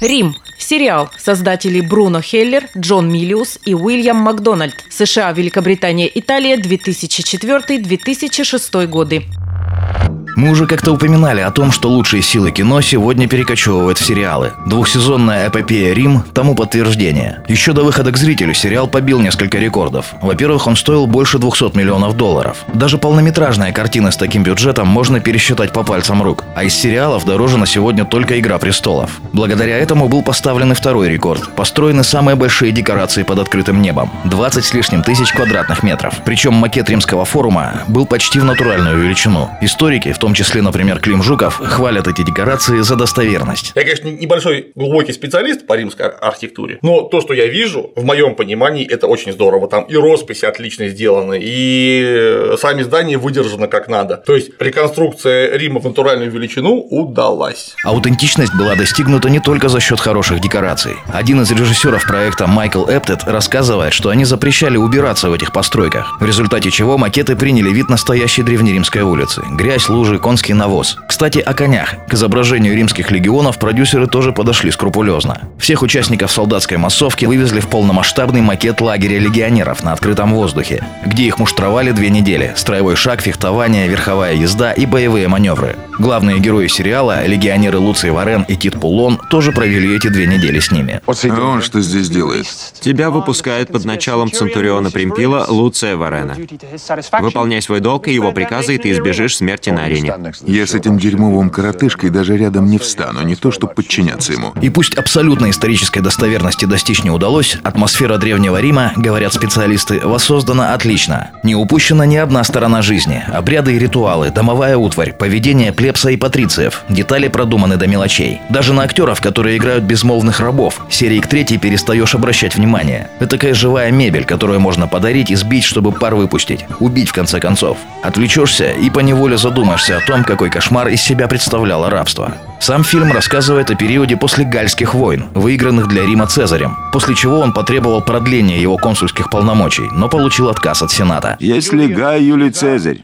Рим. Сериал. Создатели Бруно Хеллер, Джон Миллиус и Уильям Макдональд. США, Великобритания, Италия, 2004-2006 годы. Мы уже как-то упоминали о том, что лучшие силы кино сегодня перекочевывают в сериалы. Двухсезонная эпопея «Рим» тому подтверждение. Еще до выхода к зрителю сериал побил несколько рекордов. Во-первых, он стоил больше 200 миллионов долларов. Даже полнометражная картина с таким бюджетом можно пересчитать по пальцам рук. А из сериалов дороже на сегодня только «Игра престолов». Благодаря этому был поставлен и второй рекорд. Построены самые большие декорации под открытым небом. 20 с лишним тысяч квадратных метров. Причем макет римского форума был почти в натуральную величину. Историки, в том числе, например, Клим Жуков, хвалят эти декорации за достоверность. Я, конечно, небольшой глубокий специалист по римской архитектуре, но то, что я вижу, в моем понимании, это очень здорово. Там и росписи отлично сделаны, и сами здания выдержаны как надо. То есть реконструкция Рима в натуральную величину удалась. Аутентичность была достигнута не только за счет хороших декораций. Один из режиссеров проекта Майкл Эптед рассказывает, что они запрещали убираться в этих постройках, в результате чего макеты приняли вид настоящей древнеримской улицы. Грязь, лужи, и конский навоз. Кстати, о конях. К изображению римских легионов продюсеры тоже подошли скрупулезно. Всех участников солдатской массовки вывезли в полномасштабный макет лагеря легионеров на открытом воздухе, где их муштровали две недели. Строевой шаг, фехтование, верховая езда и боевые маневры. Главные герои сериала, легионеры Луций Варен и Тит Пулон, тоже провели эти две недели с ними. А он что здесь делает? Тебя выпускают под началом Центуриона Примпила Луция Варена. Выполняй свой долг и его приказы, и ты избежишь смерти на арене. Я с этим дерьмовым коротышкой даже рядом не встану, не то чтобы подчиняться ему. И пусть абсолютной исторической достоверности достичь не удалось, атмосфера Древнего Рима, говорят специалисты, воссоздана отлично. Не упущена ни одна сторона жизни. Обряды и ритуалы, домовая утварь, поведение плебса и патрициев. Детали продуманы до мелочей. Даже на актеров, которые играют безмолвных рабов, серии к третьей перестаешь обращать внимание. Это такая живая мебель, которую можно подарить и сбить, чтобы пар выпустить. Убить, в конце концов. Отвлечешься и поневоле задумаешься о том, какой кошмар из себя представляло рабство. Сам фильм рассказывает о периоде после Гальских войн, выигранных для Рима Цезарем, после чего он потребовал продления его консульских полномочий, но получил отказ от Сената. Если Гай Юлий Цезарь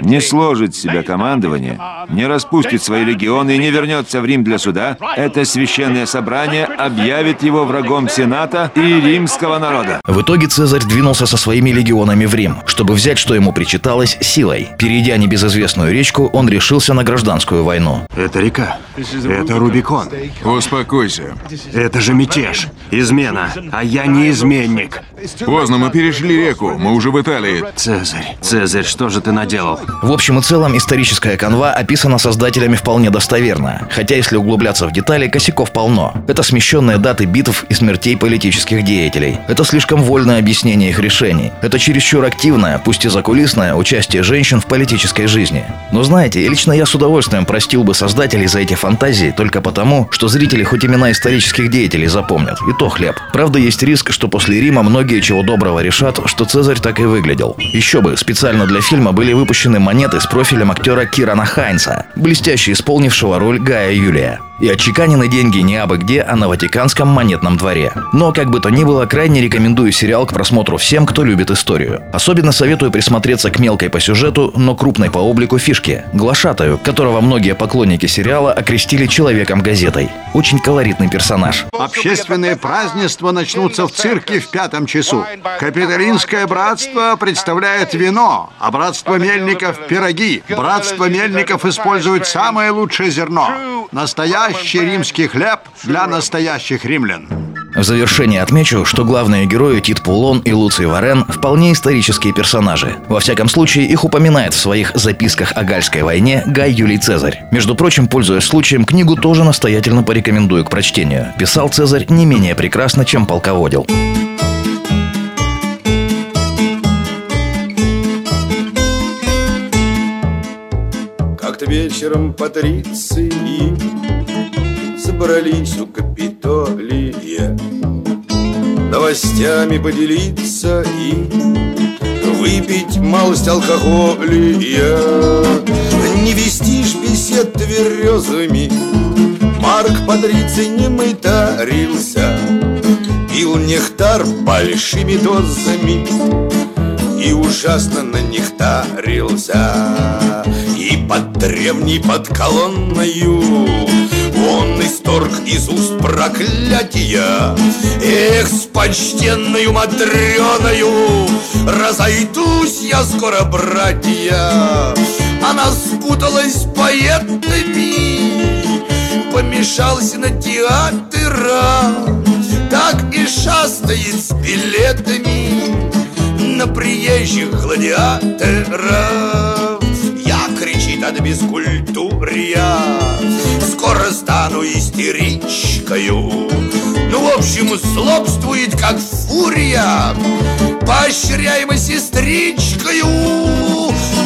не сложит с себя командование, не распустит свои легионы и не вернется в Рим для суда, это священное собрание объявит его врагом Сената и римского народа. В итоге Цезарь двинулся со своими легионами в Рим, чтобы взять, что ему причиталось, силой. Перейдя небезызвестную речку, он решился на гражданскую войну. Это река. Это Рубикон. Успокойся. Это же мятеж. Измена. А я не изменник. Поздно мы перешли реку, мы уже в Италии. Цезарь. Цезарь, что же ты наделал? В общем и целом, историческая канва описана создателями вполне достоверно. Хотя, если углубляться в детали, косяков полно. Это смещенные даты битв и смертей политических деятелей. Это слишком вольное объяснение их решений. Это чересчур активное, пусть и закулисное, участие женщин в политической жизни. Но знаете, лично я с удовольствием простил бы создателей за эти фантазии только потому, что зрители хоть имена исторических деятелей запомнят. И то хлеб. Правда, есть риск, что после Рима многие чего доброго решат, что Цезарь так и выглядел. Еще бы, специально для фильма были выпущены монеты с профилем актера Кирана Хайнса, блестяще исполнившего роль Гая Юлия. И отчеканены деньги не абы где, а на Ватиканском монетном дворе. Но, как бы то ни было, крайне рекомендую сериал к просмотру всем, кто любит историю. Особенно советую присмотреться к мелкой по сюжету, но крупной по облику фишке – Глашатаю, которого многие поклонники сериала окрестили человеком-газетой. Очень колоритный персонаж. Общественные празднества начнутся в цирке в пятом часу. Капитолинское братство представляет вино, а братство мельников – пироги. Братство мельников использует самое лучшее зерно. Настоящий римский хлеб для настоящих римлян. В завершение отмечу, что главные герои Тит Пулон и Луций Варен вполне исторические персонажи. Во всяком случае, их упоминает в своих записках о Гальской войне Гай Юлий Цезарь. Между прочим, пользуясь случаем, книгу тоже настоятельно порекомендую к прочтению. Писал Цезарь не менее прекрасно, чем полководил. Вечером патриции собрались у Капитолия Новостями поделиться и выпить малость алкоголя Не вести ж бесед тверезыми Марк Патриций не мытарился Пил нектар большими дозами И ужасно на нектарился И под древней под колонною Он исторг из уст проклятия. Эх, с почтенною матреною Разойдусь я скоро, братья. Она спуталась с поэтами Помешался на театра. Так и шастает с билетами На приезжих гладиаторов. Я кричит от бескультурья Скоро стану истеричкою. Ну, в общем, злобствует, как фурия Поощряемо сестричкою.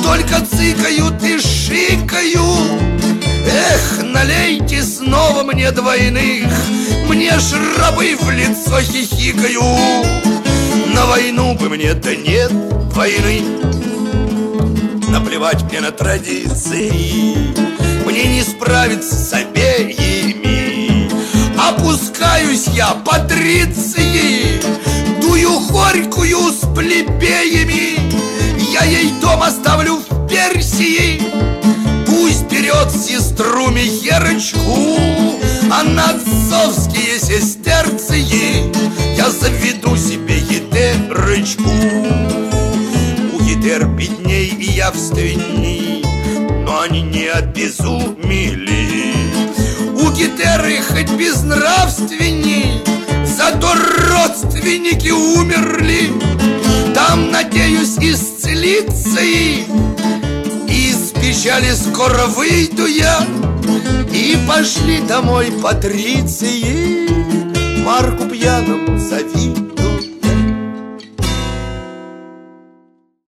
Только цикают и шикают Эх, налейте снова мне двойных Мне жрабы в лицо хихикаю Войну бы мне, да нет войны. Наплевать мне на традиции Мне не справиться с обеими. Опускаюсь я патриции Дую горькую с плебеями. Я ей дом оставлю в Персии Пусть берет сестру Михерочку. А на отцовские сестерции Я заведу себе етерочку У етер бедней и явственней Но они не обезумели. У гитеры хоть безнравственней Зато родственники умерли. Там, надеюсь, исцелиться и Из печали скоро выйду я. И пошли домой патриции Марку пьяному зови